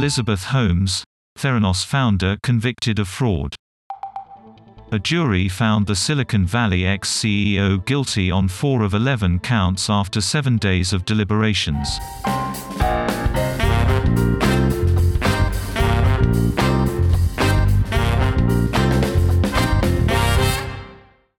Elizabeth Holmes, Theranos founder convicted of fraud. A jury found the Silicon Valley ex-CEO guilty on four of 11 counts after seven days of deliberations.